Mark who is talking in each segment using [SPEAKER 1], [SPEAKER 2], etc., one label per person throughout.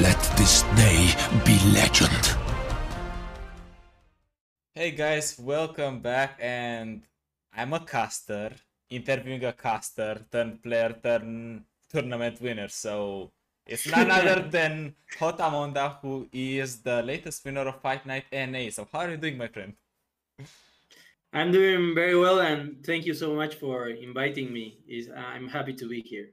[SPEAKER 1] Let this day be legend.
[SPEAKER 2] Hey guys, welcome back and I'm a caster, interviewing a caster, turn player, turn tournament winner. So it's none other than Hotamonda who is the latest winner of Fight Night NA. So how are you doing my friend?
[SPEAKER 3] I'm doing very well, and thank you so much for inviting me. Is I'm happy to be here.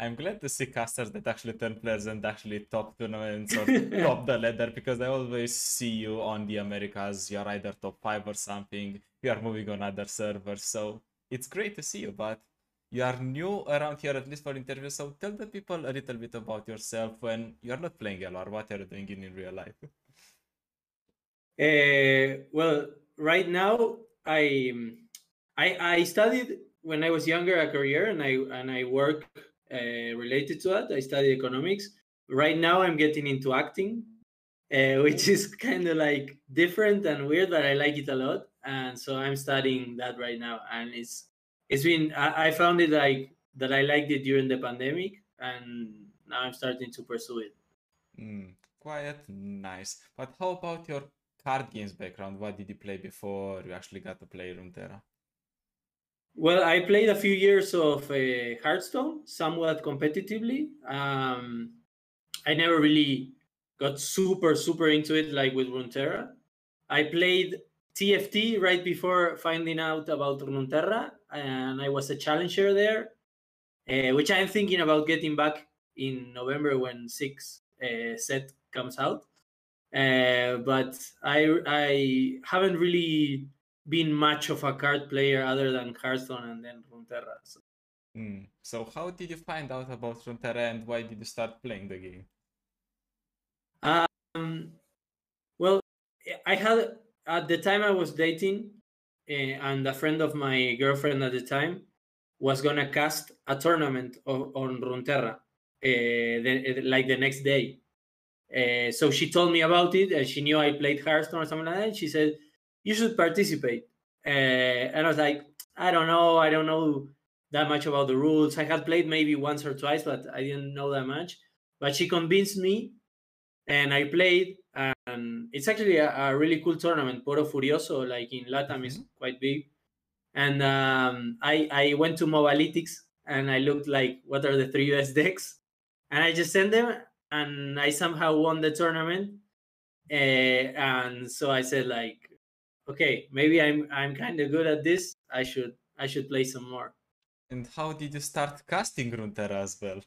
[SPEAKER 2] I'm glad to see casters that actually turn players and actually top tournaments or top the ladder because I always see you on the Americas. You're either top five or something. You are moving on other servers, so it's great to see you. But you are new around here, at least for interviews. So tell the people a little bit about yourself when you're not playing LR. What are you doing in, in real life?
[SPEAKER 3] Uh, well, right now I I I studied when I was younger a career and I and I work uh, related to that. I study economics. Right now I'm getting into acting, uh, which is kind of like different and weird, but I like it a lot. And so I'm studying that right now, and it's it's been I, I found it like that I liked it during the pandemic, and now I'm starting to pursue it.
[SPEAKER 2] Mm, quiet, nice. But how about your card games background? What did you play before you actually got to play Runeterra?
[SPEAKER 3] Well, I played a few years of uh, Hearthstone, somewhat competitively. Um, I never really got super, super into it like with Runeterra. I played TFT right before finding out about Runeterra, and I was a challenger there, uh, which I'm thinking about getting back in November when six uh, set comes out. Uh, but I I haven't really been much of a card player other than Hearthstone and then Runeterra. So.
[SPEAKER 2] Mm. so how did you find out about Runeterra and why did you start playing the game?
[SPEAKER 3] Um, well, I had at the time I was dating, uh, and a friend of my girlfriend at the time was gonna cast a tournament of, on Runeterra, uh, the, like the next day. Uh, so she told me about it, and she knew I played Hearthstone or something like that. She said, "You should participate." Uh, and I was like, "I don't know. I don't know that much about the rules. I had played maybe once or twice, but I didn't know that much." But she convinced me, and I played. And it's actually a, a really cool tournament. Poro Furioso, like in Latam, is quite big. And um, I I went to Mobalytics and I looked like what are the three best decks, and I just sent them and I somehow won the tournament. Uh, and so I said like, okay, maybe I'm I'm kind of good at this. I should I should play some more.
[SPEAKER 2] And how did you start casting Runeterra as well?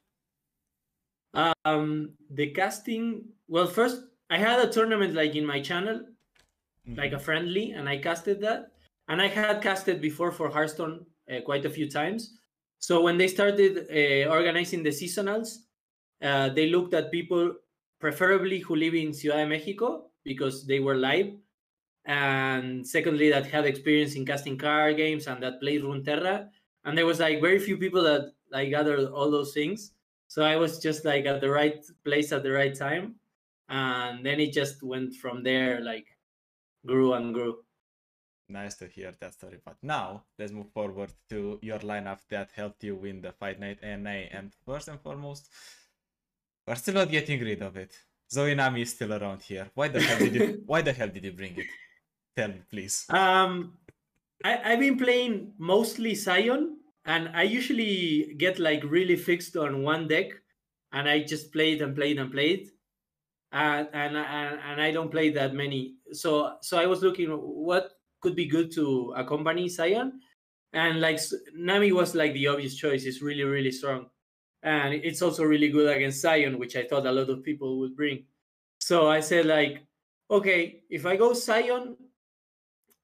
[SPEAKER 3] Um, the casting. Well, first I had a tournament like in my channel, mm-hmm. like a friendly, and I casted that. And I had casted before for Hearthstone uh, quite a few times. So when they started uh, organizing the seasonals, uh, they looked at people, preferably who live in Ciudad de Mexico, because they were live, and secondly, that had experience in casting card games and that played Runeterra. And there was like very few people that like gathered all those things. So I was just like at the right place at the right time, and then it just went from there, like grew and grew.
[SPEAKER 2] Nice to hear that story. But now let's move forward to your lineup that helped you win the Fight Night NA. And first and foremost, we're still not getting rid of it. Zoe Nami is still around here. Why the hell did you why the hell did you bring it? Tell me, please.
[SPEAKER 3] Um I, I've been playing mostly Sion, and I usually get like really fixed on one deck, and I just play it and play it and play it. And, and and and I don't play that many. So so I was looking what could be good to accompany Sion, and like Nami was like the obvious choice. It's really really strong and it's also really good against Sion, which I thought a lot of people would bring. So I said like, okay, if I go Sion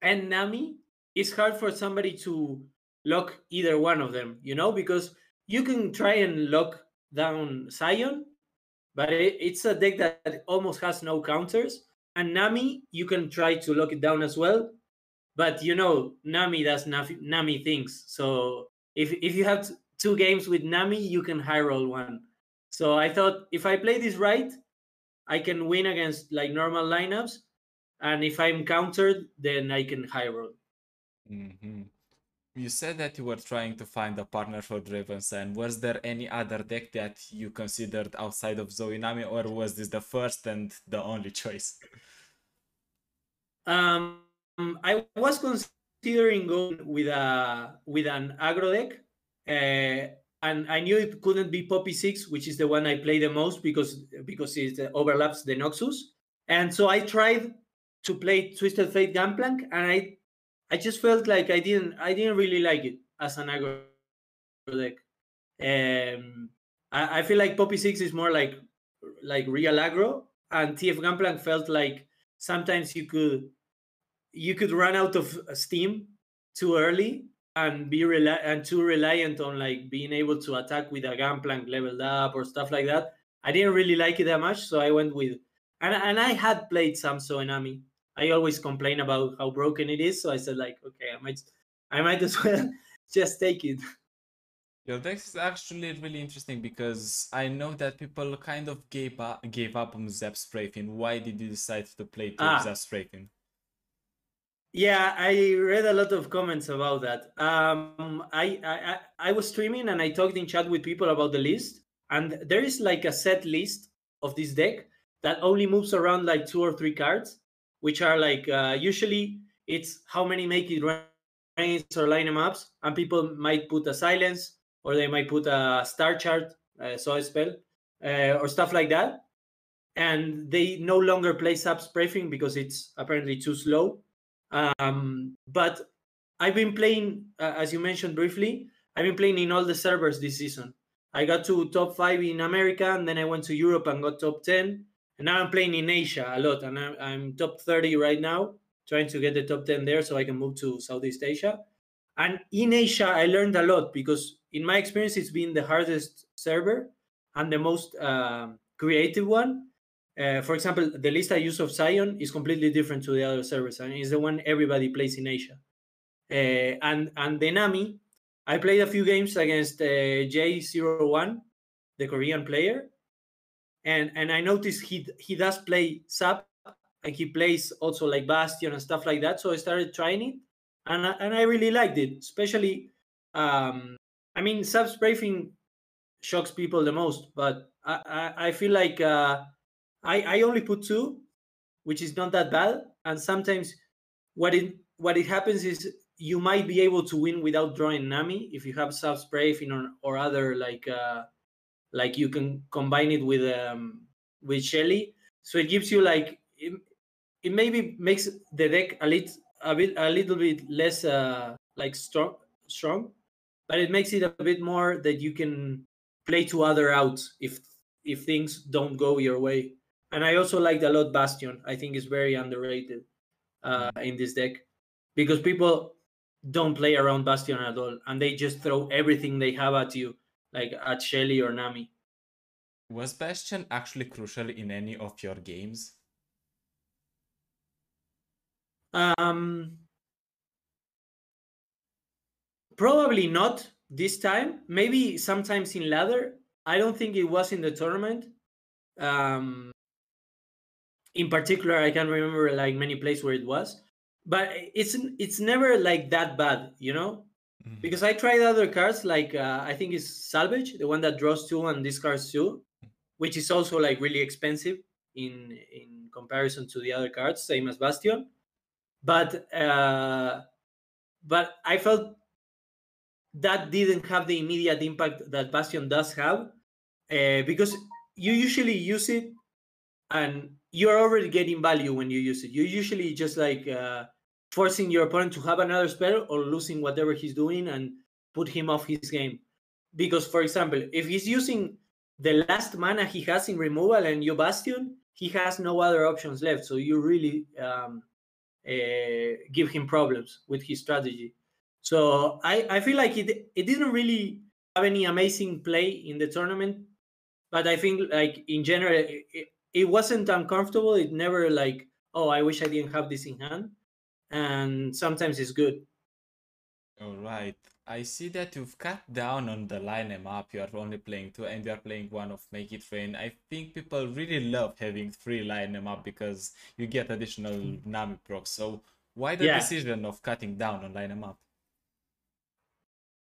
[SPEAKER 3] and Nami, it's hard for somebody to lock either one of them, you know, because you can try and lock down Sion, but it, it's a deck that almost has no counters. And Nami, you can try to lock it down as well, but you know, Nami does Nami things. So if if you have two games with Nami, you can high roll one. So I thought if I play this right, I can win against like normal lineups, and if I'm countered, then I can high roll.
[SPEAKER 2] Mm-hmm. You said that you were trying to find a partner for Draven Sion. Was there any other deck that you considered outside of Zoe Nami, or was this the first and the only choice?
[SPEAKER 3] Um, I was considering going with a with an aggro deck, uh, and I knew it couldn't be Poppy Ziggs, which is the one I play the most because because it overlaps the Noxus. And so I tried to play Twisted Fate Gangplank, and I I just felt like I didn't I didn't really like it as an aggro deck. Um, I, I feel like Poppy Ziggs is more like like real aggro, and TF Gangplank felt like sometimes you could you could run out of steam too early and be reli- and too reliant on like being able to attack with a Gangplank leveled up or stuff like that. I didn't really like it that much, so I went with and and I had played some Zoe Nami I always complain about how broken it is. So I said like, okay, I might, I might as well just take it.
[SPEAKER 2] Yeah, is actually really interesting because I know that people kind of gave up, gave up on Zap Sprayfield. Why did you decide to play ah. Zap?
[SPEAKER 3] Yeah, I read a lot of comments about that. Um, I, I I was streaming and I talked in chat with people about the list, and there is like a set list of this deck that only moves around like two or three cards which are like uh, usually it's how many make it rains or line ups, and people might put a silence or they might put a star chart, uh, so spell, uh, or stuff like that. And they no longer play Zap Sprayfield because it's apparently too slow. Um, but I've been playing, uh, as you mentioned briefly, I've been playing in all the servers this season. I got to top five in America, and then I went to Europe and got top ten. And now I'm playing in Asia a lot, and I'm, I'm top 30 right now, trying to get the top 10 there so I can move to Southeast Asia. And in Asia, I learned a lot because, in my experience, it's been the hardest server and the most uh, creative one. Uh, for example, the list I use of Sion is completely different to the other servers, and it's the one everybody plays in Asia. Uh, and and the Nami, I played a few games against uh, J01, the Korean player, and and I noticed he he does play Zap and he plays also like Bastion and stuff like that. So I started trying it, and I, and I really liked it. Especially, um, I mean, Zap Sprayfield shocks people the most, but I I, I feel like uh, I I only put two, which is not that bad. And sometimes what it what it happens is you might be able to win without drawing Nami if you have Zap Sprayfield or, or other like. Uh, like you can combine it with um, with Shelly. So it gives you like it, it maybe makes the deck a little a bit a little bit less uh, like strong strong, but it makes it a bit more that you can play to other outs if if things don't go your way. And I also liked a lot Bastion. I think it's very underrated uh, in this deck because people don't play around Bastion at all, and they just throw everything they have at you like at Shelly or Nami.
[SPEAKER 2] Was Bastion actually crucial in any of your games?
[SPEAKER 3] Um, probably not this time. Maybe sometimes in ladder. I don't think it was in the tournament. Um, in particular, I can't remember like many places where it was, but it's it's never like that bad, you know. Mm-hmm. Because I tried other cards like uh, I think it's Salvage, the one that draws two and discards two, which is also like really expensive in in comparison to the other cards, same as Bastion. But uh, but I felt that didn't have the immediate impact that Bastion does have uh, because you usually use it and you're already getting value when you use it. You usually just like uh, forcing your opponent to have another spell or losing whatever he's doing and put him off his game. Because, for example, if he's using the last mana he has in removal and you Bastion, he has no other options left. So you really um, uh, give him problems with his strategy. So I, I feel like it it didn't really have any amazing play in the tournament, but I think like in general it, it wasn't uncomfortable. It never like oh I wish I didn't have this in hand and sometimes it's good.
[SPEAKER 2] All right. I see that you've cut down on the line em up. You are only playing two and you are playing one of Make It Rain. I think people really love having three line em up because you get additional hmm. Nami procs. So why the yeah. decision of cutting down on line em up?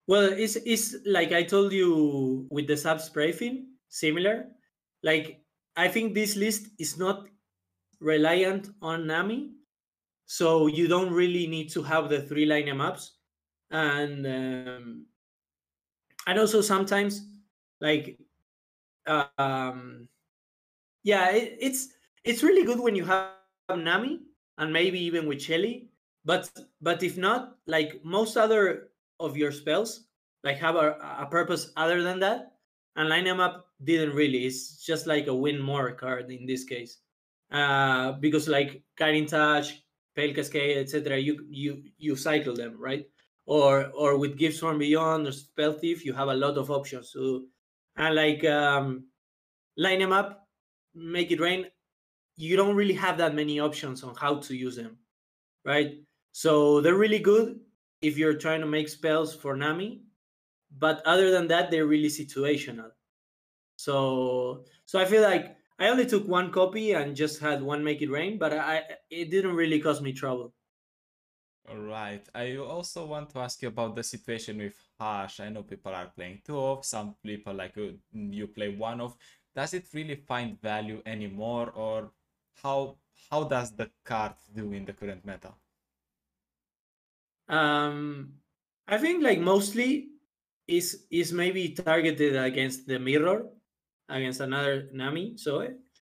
[SPEAKER 3] Well, it's it's like I told you with the sub spray thing, similar. Like I think this list is not reliant on Nami, so you don't really need to have the three line maps, and um, and also sometimes like um yeah it, it's it's really good when you have Nami and maybe even with Shelly, but but if not, like most other of your spells, like have a, a purpose other than that, and line them up didn't really. It's just like a win more card in this case, uh, because like Guiding Touch, Pale Cascade, etc. You you you cycle them right, or or with Gifts from Beyond or Spell Thief, you have a lot of options So and like um, line them up, make it rain you don't really have that many options on how to use them, right? So they're really good if you're trying to make spells for Nami, but other than that, they're really situational. So so I feel like I only took one copy and just had one make it rain, but I it didn't really cause me trouble.
[SPEAKER 2] All right. I also want to ask you about the situation with Hush. I know people are playing two of, some people like you, you play one of. Does it really find value anymore, or how how does the card do in the current meta?
[SPEAKER 3] Um, I think like mostly is is maybe targeted against the mirror, against another Nami so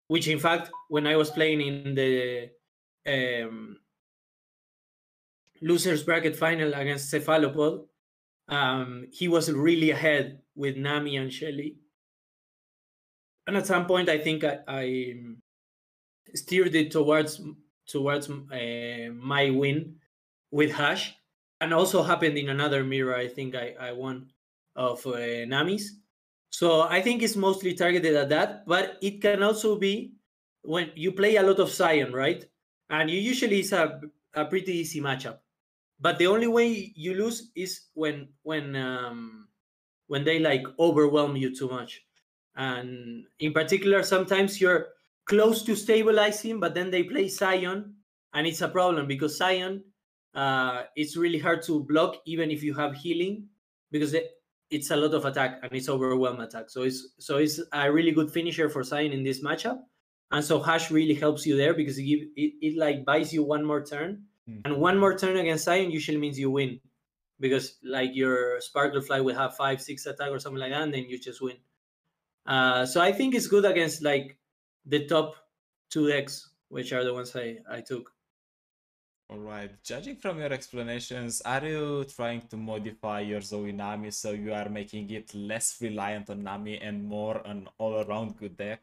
[SPEAKER 3] which in fact when I was playing in the um, losers bracket final against Cephalopod, um, he was really ahead with Nami and Shelly. And at some point, I think I, I steered it towards towards uh, my win with Hush, and also happened in another mirror. I think I I won of uh, Nami's. So I think it's mostly targeted at that, but it can also be when you play a lot of Sion, right? And you usually it's a, a pretty easy matchup. But the only way you lose is when when um, when they like overwhelm you too much. And in particular, sometimes you're close to stabilizing, but then they play Sion, and it's a problem because Sion, uh, it's really hard to block even if you have healing because it's a lot of attack and it's overwhelm attack. So it's so it's a really good finisher for Sion in this matchup, and so Hush really helps you there because it give, it, it like buys you one more turn, mm. and one more turn against Sion usually means you win because like your Sparkle Fly will have five six attack or something like that, and then you just win. Uh, so I think it's good against like the top two decks, which are the ones I, I took.
[SPEAKER 2] All right. Judging from your explanations, are you trying to modify your Zoe Nami so you are making it less reliant on Nami and more an all-around good deck?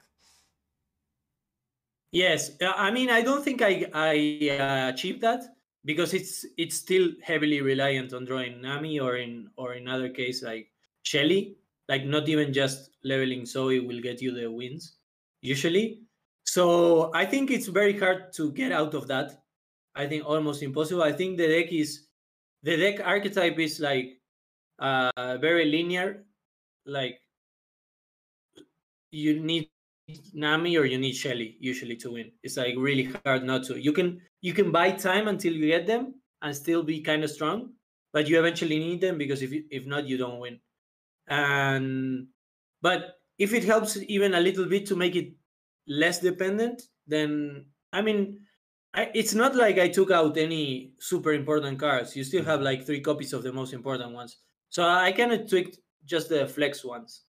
[SPEAKER 3] Yes, uh, I mean I don't think I I uh, achieved that because it's it's still heavily reliant on drawing Nami or in or in other case like Shelly. Like not even just leveling Zoe will get you the wins usually. So I think it's very hard to get out of that. I think almost impossible. I think the deck is the deck archetype is like uh very linear. Like you need Nami or you need Shelly usually to win. It's like really hard not to. You can you can buy time until you get them and still be kind of strong, but you eventually need them because if you, if not you don't win. And but if it helps even a little bit to make it less dependent, then I mean, I, it's not like I took out any super important cards. You still have like three copies of the most important ones. So I kind of tweaked just the flex ones.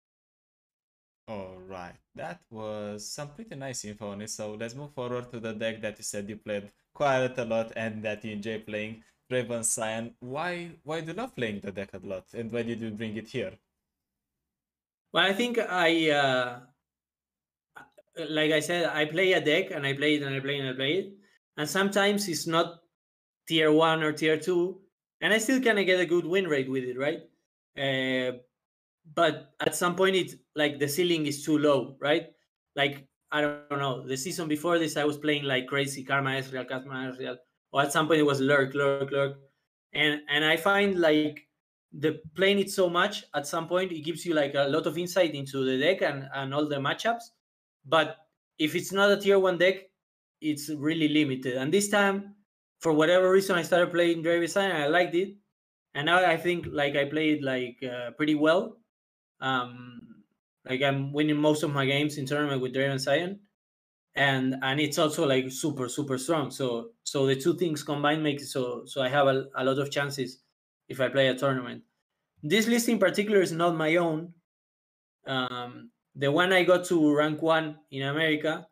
[SPEAKER 2] All right, that was some pretty nice info on it. So let's move forward to the deck that you said you played quite a lot and that you enjoy playing, Draven Sion. Why why do you love playing the deck a lot, and why did you bring it here?
[SPEAKER 3] Well, I think I, uh, like I said, I play a deck and I play it and I play it and I play it. And sometimes it's not tier one or tier two, and I still kind of get a good win rate with it, right? Uh, but at some point, it's like the ceiling is too low, right? Like, I don't know, the season before this, I was playing like crazy Karma Ezreal, Karma Ezreal, or at some point it was Lurk, Lurk, Lurk. And, and I find like the playing it so much at some point it gives you like a lot of insight into the deck and, and all the matchups but if it's not a tier one deck it's really limited and this time for whatever reason i started playing Draven Sion and i liked it and now I think like I played like uh, pretty well. Um, like I'm winning most of my games in tournament with Draven and and it's also like super super strong. So so the two things combined make it so so I have a, a lot of chances if I play a tournament. This list in particular is not my own. Um, the one I got to rank one in America,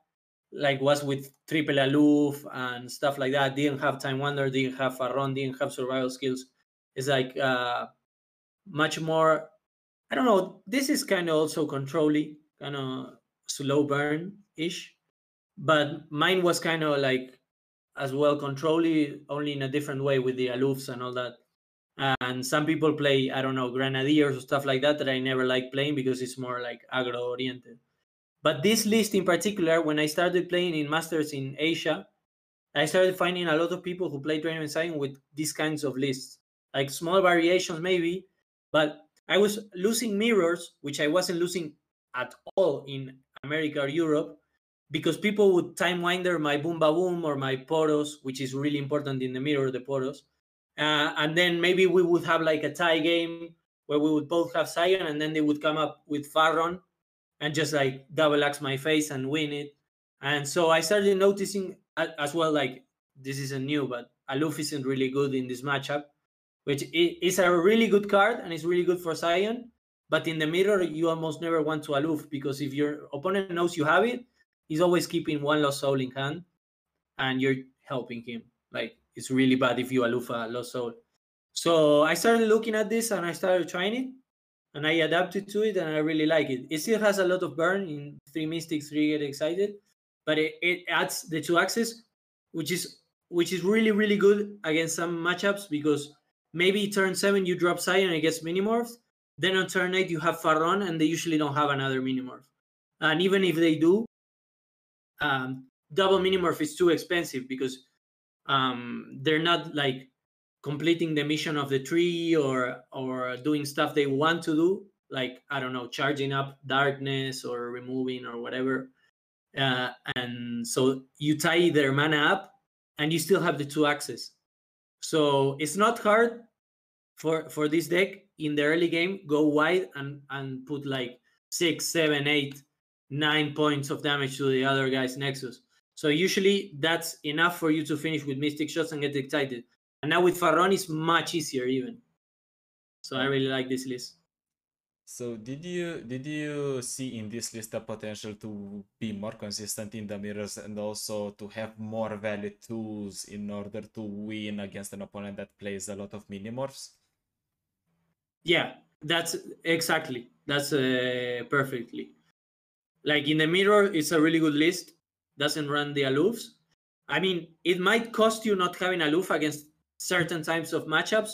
[SPEAKER 3] like was with triple aloof and stuff like that. Didn't have time wonder, didn't have Farron, didn't have survival skills. It's like uh, much more. I don't know. This is kind of also controlly, kind of slow burn ish, but mine was kind of like as well controlly, only in a different way with the aloofs and all that. And some people play, I don't know, grenadiers or stuff like that that I never like playing because it's more like aggro oriented. But this list in particular, when I started playing in Masters in Asia, I started finding a lot of people who play Draven Sion with these kinds of lists, like small variations maybe, but I was losing mirrors, which I wasn't losing at all in America or Europe, because people would time winder my boom ba boom or my poros, which is really important in the mirror, the poros. Uh, and then maybe we would have like a tie game where we would both have Sion, and then they would come up with Farron and just like double axe my face and win it. And so I started noticing as well, like this isn't new, but Aloof isn't really good in this matchup, which is a really good card and it's really good for Sion. But in the mirror, you almost never want to Aloof because if your opponent knows you have it, he's always keeping one lost soul in hand and you're helping him. Like it's really bad if you aloof a lost soul. So I started looking at this and I started trying it and I adapted to it and I really like it. It still has a lot of burn in three mystics, three get excited, but it, it adds the two axes, which is which is really really good against some matchups because maybe turn seven you drop it gets minimorphed. Then on turn eight you have Farron and they usually don't have another minimorph. And even if they do, um, double minimorph is too expensive because um, they're not like completing the mission of the tree or or doing stuff they want to do like i don't know charging up darkness or removing or whatever. Uh, and so you tie their mana up and you still have the two axes. So it's not hard for for this deck in the early game go wide and and put like six seven eight nine points of damage to the other guy's nexus. So usually that's enough for you to finish with mystic shots and get excited. And now with Farron it's much easier even. So I really like this list.
[SPEAKER 2] So did you did you see in this list the potential to be more consistent in the mirrors and also to have more valid tools in order to win against an opponent that plays a lot of minimorphs?
[SPEAKER 3] Yeah, that's exactly. That's uh, perfectly. Like in the mirror, it's a really good list doesn't run the aloofs. I mean, it might cost you not having aloof against certain types of matchups.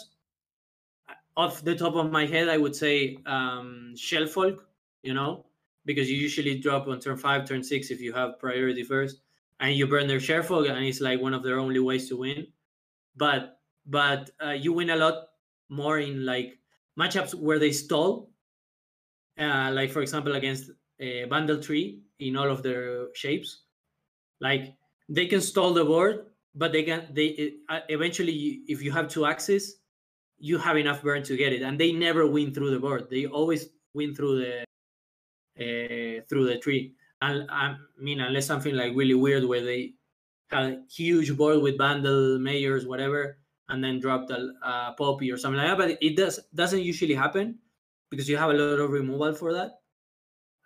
[SPEAKER 3] Off the top of my head, I would say um, Shellfolk, you know, because you usually drop on turn five, turn six if you have priority first, and you burn their Shellfolk, and it's like one of their only ways to win. But but uh, you win a lot more in like matchups where they stall, uh, like for example against a Bandle tree in all of their shapes like they can stall the board, but they can they uh, eventually if you have two axes, you have enough burn to get it, and they never win through the board. They always win through the uh, through the tree. And I mean, unless something like really weird where they have a huge board with Bandle mayors, whatever, and then drop the uh, poppy or something like that. But it does doesn't usually happen because you have a lot of removal for that.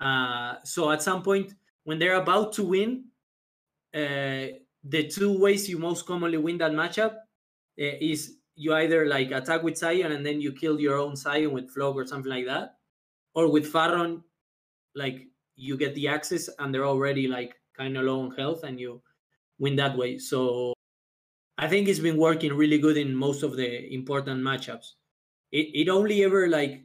[SPEAKER 3] Uh, so at some point when they're about to win, uh, the two ways you most commonly win that matchup uh, is you either like attack with Sion and then you kill your own Sion with Flog or something like that, or with Farron, like you get the access and they're already like kind of low on health and you win that way. So I think it's been working really good in most of the important matchups. It it only ever like,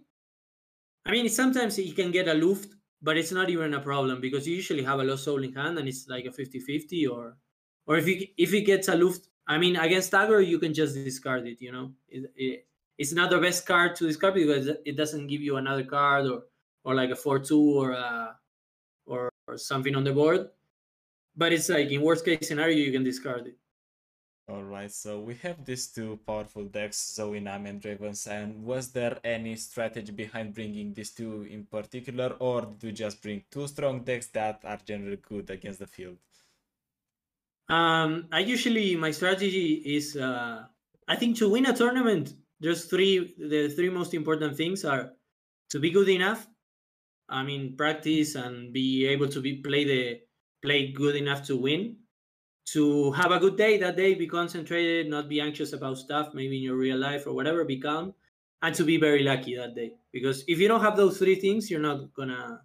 [SPEAKER 3] I mean, sometimes it can get a aloof but it's not even a problem because you usually have a lost soul in hand and it's like a 50-50 or or if if it gets a aloof i mean against aggro you can just discard it you know? It, it, it's not the best card to discard because it doesn't give you another card or or like a 4-2 or a or, or something on the board. But it's like in worst case scenario you can discard it.
[SPEAKER 2] Alright, so we have these two powerful decks, Zoe Nami and Draven And Was there any strategy behind bringing these two in particular, or did you just bring two strong decks that are generally good against the field?
[SPEAKER 3] Um, I usually my strategy is uh, I think to win a tournament, there's three the three most important things are to be good enough. I mean, practice and be able to be play the play good enough to win to have a good day that day, be concentrated, not be anxious about stuff, maybe in your real life or whatever, be calm, and to be very lucky that day. Because if you don't have those three things, you're not gonna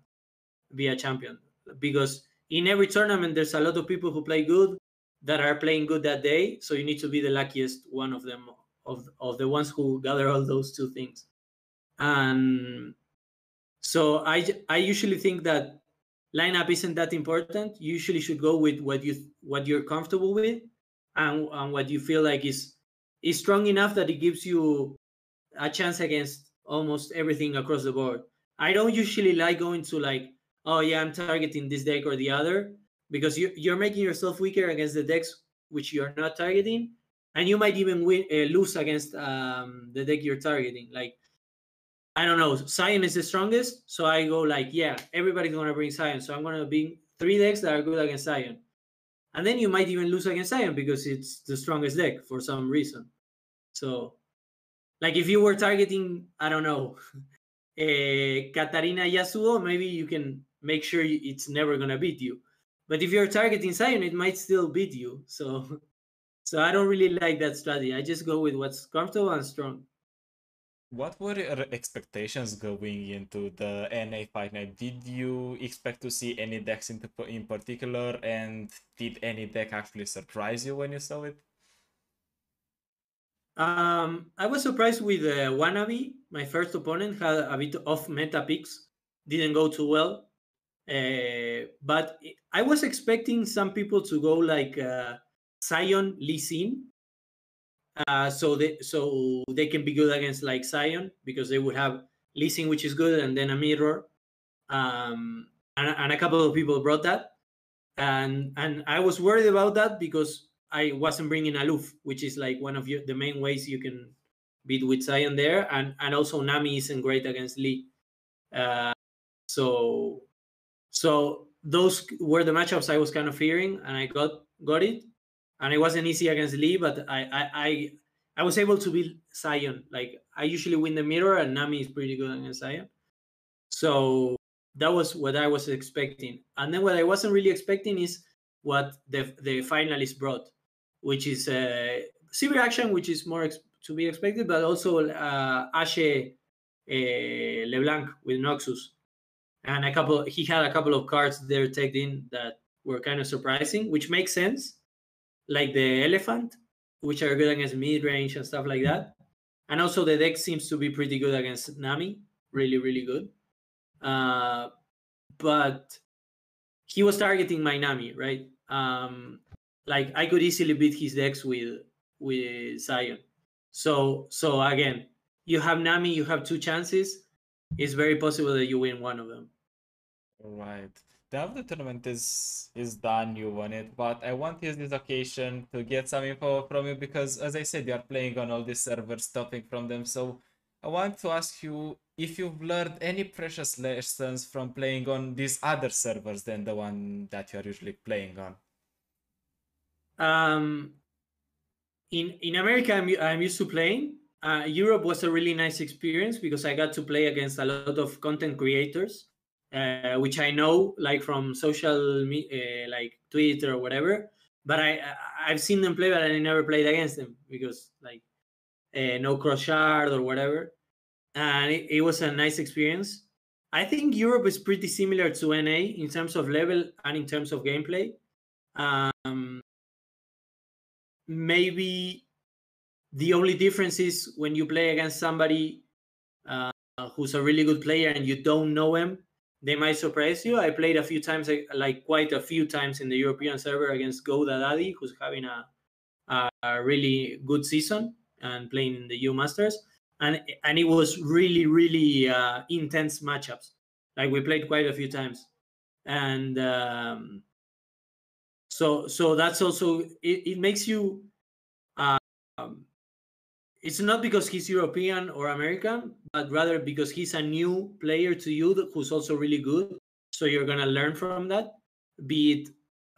[SPEAKER 3] be a champion. Because in every tournament, there's a lot of people who play good that are playing good that day. So you need to be the luckiest one of them, of, of the ones who gather all those two things. And so I, I usually think that lineup isn't that important. You usually should go with what you what you're comfortable with, and, and what you feel like is is strong enough that it gives you a chance against almost everything across the board. I don't usually like going to like, oh yeah, I'm targeting this deck or the other because you you're making yourself weaker against the decks which you're not targeting, and you might even win uh, lose against um, the deck you're targeting. Like I don't know. Sion is the strongest, so I go like, yeah, everybody's gonna bring Sion, so I'm gonna bring three decks that are good against Sion, and then you might even lose against Sion because it's the strongest deck for some reason. So, like if you were targeting, I don't know, uh, Katarina Yasuo, maybe you can make sure it's never gonna beat you. But if you're targeting Sion, it might still beat you. So, so I don't really like that strategy. I just go with what's comfortable and strong.
[SPEAKER 2] What were your expectations going into the NA Fight Night? Did you expect to see any decks in, in particular, and did any deck actually surprise you when you saw it?
[SPEAKER 3] Um, I was surprised with uh, Wannabe. My first opponent had a bit of meta picks, didn't go too well. Uh, but I was expecting some people to go like uh, Sion Lee Sin, uh, so they so they can be good against like Sion because they would have Lee Sin, which is good, and then a mirror. Um, and, and a couple of people brought that, and and I was worried about that because I wasn't bringing Aloof, which is like one of your, the main ways you can beat with Sion there, and and also Nami isn't great against Lee. Uh, so so those were the matchups I was kind of fearing, and I got got it and it wasn't easy against Lee, but I I I, I was able to beat Sion. Like I usually win the mirror, and Nami is pretty good against Sion. So that was what I was expecting. And then what I wasn't really expecting is what the the finalists brought, which is a uh, action, which is more ex- to be expected, but also uh, Ashe uh, LeBlanc with Noxus, and a couple. He had a couple of cards there tagged in that were kind of surprising, which makes sense like the elephant, which are good against mid range and stuff like that. And also the deck seems to be pretty good against Nami, really, really good. Uh, but he was targeting my Nami, right? Um, like I could easily beat his decks with with Sion. So so again, you have Nami, you have two chances. It's very possible that you win one of them.
[SPEAKER 2] Right the other tournament is is done, you won it, but I want to use this occasion to get some info from you because as I said, you are playing on all these servers, stopping from them. So I want to ask you if you've learned any precious lessons from playing on these other servers than the one that you are usually playing on.
[SPEAKER 3] Um, in in America, I'm I'm used to playing. Uh, Europe was a really nice experience because I got to play against a lot of content creators uh, which I know like from social uh, like Twitter or whatever. But I I've seen them play, but I never played against them because like uh, no cross shard or whatever. And it, it, was a nice experience. I think Europe is pretty similar to NA in terms of level and in terms of gameplay. Um, maybe the only difference is when you play against somebody uh, who's a really good player and you don't know him they might surprise you. I played a few times, like quite a few times in the European server against GoDaddy, who's having a, a, really good season and playing in the U Masters. And, and it was really, really uh, intense matchups. Like we played quite a few times. And um, so so that's also, it, it makes you it's not because he's European or American, but rather because he's a new player to you who's also really good. So you're gonna learn from that. Be it,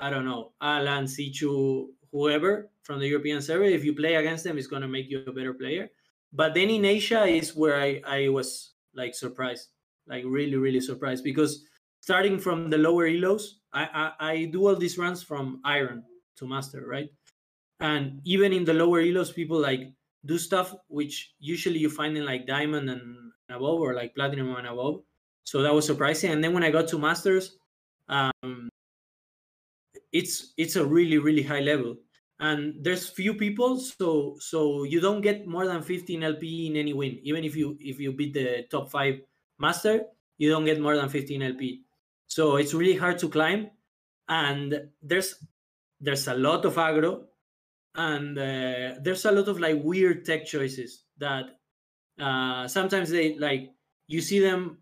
[SPEAKER 3] I don't know, Alan, Sichu, whoever from the European server. If you play against them, it's gonna make you a better player. But then in Asia is where I, I was like surprised, like really, really surprised because starting from the lower elos, I, I, I do all these runs from iron to master, right? And even in the lower elos, people like do stuff which usually you find in like diamond and above or like platinum and above. So that was surprising. And then when I got to masters, um, it's it's a really really high level. And there's few people so so you don't get more than 15 lp in any win. Even if you if you beat the top five master you don't get more than 15 lp so it's really hard to climb. And there's there's a lot of aggro and uh, there's a lot of like weird tech choices that uh, sometimes they like you see them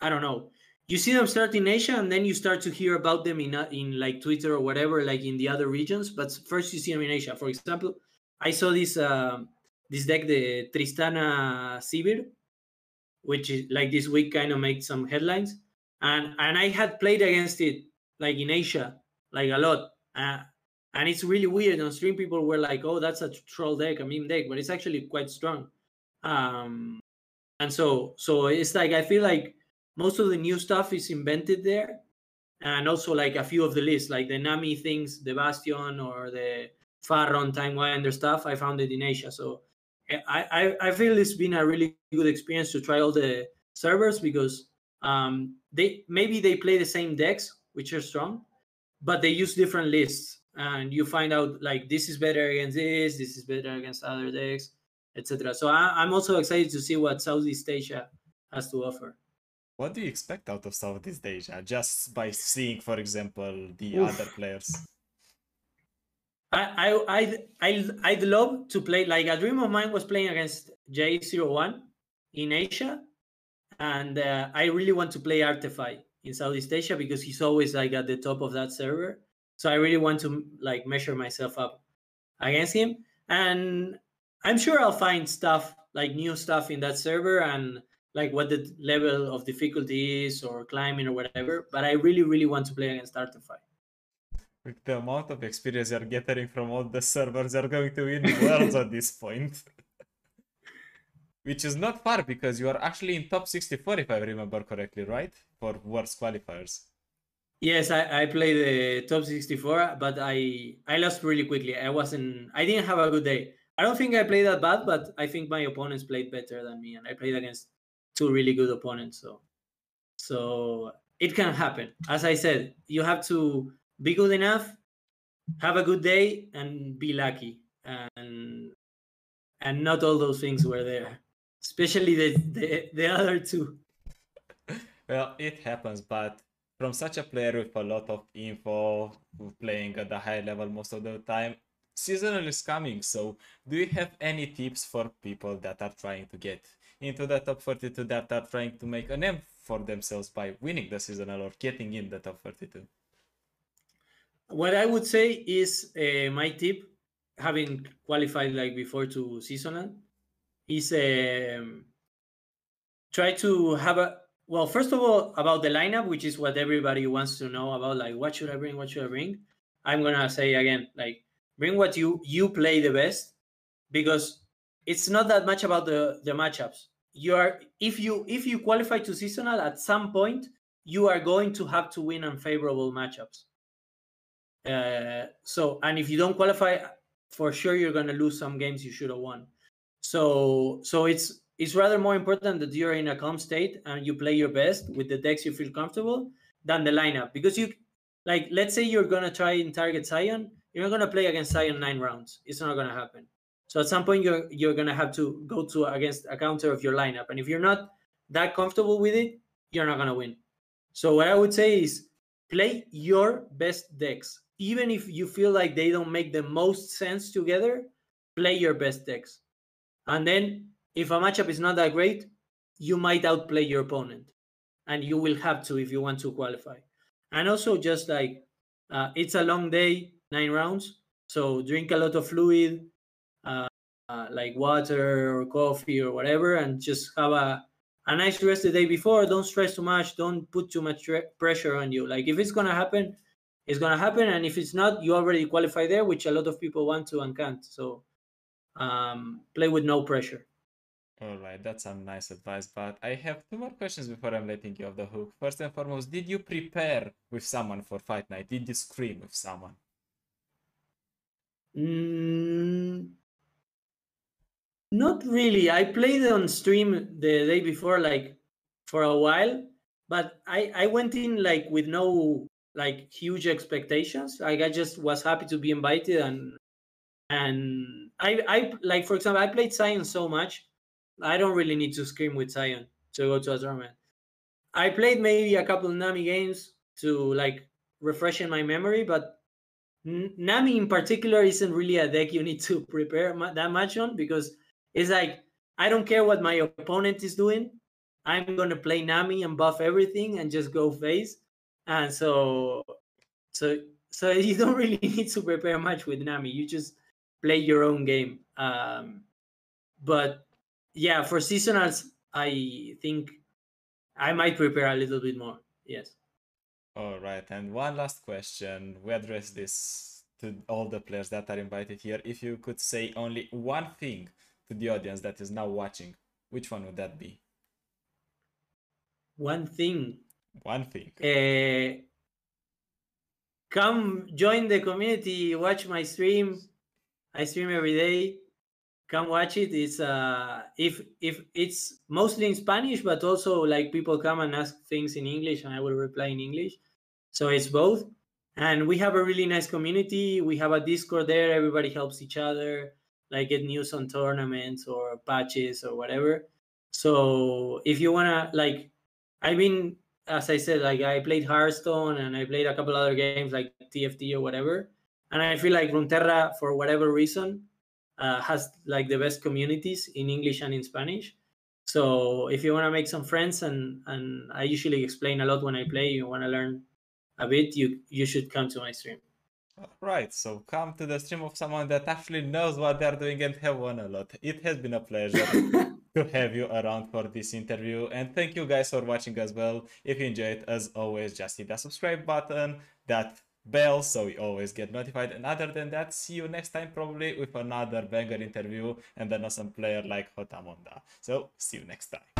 [SPEAKER 3] i don't know you see them start in Asia and then you start to hear about them in in like Twitter or whatever, like in the other regions. But first you see them in Asia. For example, I saw this uh, this deck, the Tristana Sivir, which is like this week kind of made some headlines, and and I had played against it like in Asia, like a lot. Uh, and it's really weird on stream. People were like, "Oh, that's a troll deck, a meme deck," but it's actually quite strong. Um, and so so it's like I feel like most of the new stuff is invented there and also like a few of the lists like the nami things the bastion or the Farron Timewinder stuff i found it in asia so I, I, I feel it's been a really good experience to try all the servers because um, they maybe they play the same decks which are strong but they use different lists and you find out like this is better against this this is better against other decks etc so I, i'm also excited to see what southeast asia has to offer
[SPEAKER 2] what do you expect out of Southeast Asia just by seeing, for example, the Oof. other players?
[SPEAKER 3] I I I'd, I'd, I'd love to play like a dream of mine was playing against J01 in Asia, and uh, I really want to play Artify in Southeast Asia because he's always like at the top of that server. So I really want to like measure myself up against him, and I'm sure I'll find stuff like new stuff in that server and like what the level of difficulty is or climbing or whatever. But I really, really want to play against Artify.
[SPEAKER 2] With the amount of experience you're getting from all the servers, you're going to win worlds at this point. Which is not far because you are actually in top 64 if I remember correctly, right? For worst qualifiers.
[SPEAKER 3] Yes, I, I played the top 64, but I I lost really quickly. I wasn't I didn't have a good day. I don't think I played that bad, but I think my opponents played better than me, and I played against two really good opponents. So, so it can happen. As I said, you have to be good enough, have a good day, and be lucky. And and not all those things were there, especially the the, the other two.
[SPEAKER 2] Well, it happens, but from such a player with a lot of info, playing at the high level most of the time, seasonal is coming. So, do you have any tips for people that are trying to get into the top 42 that are trying to make a name for themselves by winning the seasonal or getting in the top 42?
[SPEAKER 3] What I would say is uh, my tip, having qualified like before to seasonal, is um, try to have a well. First of all, about the lineup, which is what everybody wants to know about. Like, what should I bring? What should I bring? I'm gonna say again, like, bring what you you play the best, because it's not that much about the the matchups you are if you if you qualify to seasonal at some point you are going to have to win unfavorable matchups uh, so and if you don't qualify for sure you're to lose some games you should have won so so it's it's rather more important that you're in a calm state and you play your best with the decks you feel comfortable than the lineup. Because you like let's say you're going to try and target Sion you're not going to play against Sion nine rounds. It's not going to happen. So at some point you're you're gonna have to go to against a counter of your lineup, and if you're not that comfortable with it, you're not gonna win. So what I would say is play your best decks, even if you feel like they don't make the most sense together. Play your best decks, and then if a matchup is not that great, you might outplay your opponent, and you will have to if you want to qualify. And also just like uh, it's a long day, nine rounds, so drink a lot of fluid, uh, uh, like water or coffee or whatever, and just have a a nice rest the day before. Don't stress too much. Don't put too much tre- pressure on you. Like if it's gonna happen, it's gonna happen, and if it's not, you already qualify there, which a lot of people want to and can't. So um, play with no pressure.
[SPEAKER 2] All right, that's some nice advice. But I have two more questions before I'm letting you off the hook. First and foremost, did you prepare with someone for fight night? Did you scrim with someone?
[SPEAKER 3] Mm, not really. I played on stream the day before, like for a while, but I I went in like with no like huge expectations. Like I just was happy to be invited and and I I like for example I played Sion so much, I don't really need to scrim with Sion to go to a tournament. I played maybe a couple Nami games to like refresh in my memory, but Nami in particular isn't really a deck you need to prepare that much on because it's like I don't care what my opponent is doing. I'm gonna play Nami and buff everything and just go face. And so so so you don't really need to prepare much with Nami. You just play your own game. Um, but yeah, for seasonals, I think I might prepare a little bit more. Yes.
[SPEAKER 2] All right, and one last question. We address this to all the players that are invited here. If you could say only one thing to the audience that is now watching, which one would that be?
[SPEAKER 3] One thing.
[SPEAKER 2] One thing.
[SPEAKER 3] Uh, come join the community. Watch my stream. I stream every day. Come watch it. It's uh if if it's mostly in Spanish, but also like people come and ask things in English, and I will reply in English. So it's both. And we have a really nice community. We have a Discord there. Everybody helps each other, like get news on tournaments or patches or whatever. So if you wanna like, I mean, as I said, like I played Hearthstone and I played a couple other games like TFT or whatever. And I feel like Runeterra, for whatever reason, uh, has like the best communities in English and in Spanish. So if you want to make some friends, and and I usually explain a lot when I play, you want to learn a bit, you you should come to my stream.
[SPEAKER 2] Right, so come to the stream of someone that actually knows what they're doing and have won a lot. It has been a pleasure to have you around for this interview, and thank you guys for watching as well. If you enjoyed, as always, just hit that subscribe button, that bell, so you always get notified. And other than that, see you next time, probably with another banger interview and an awesome player like Hotamonda. So, see you next time.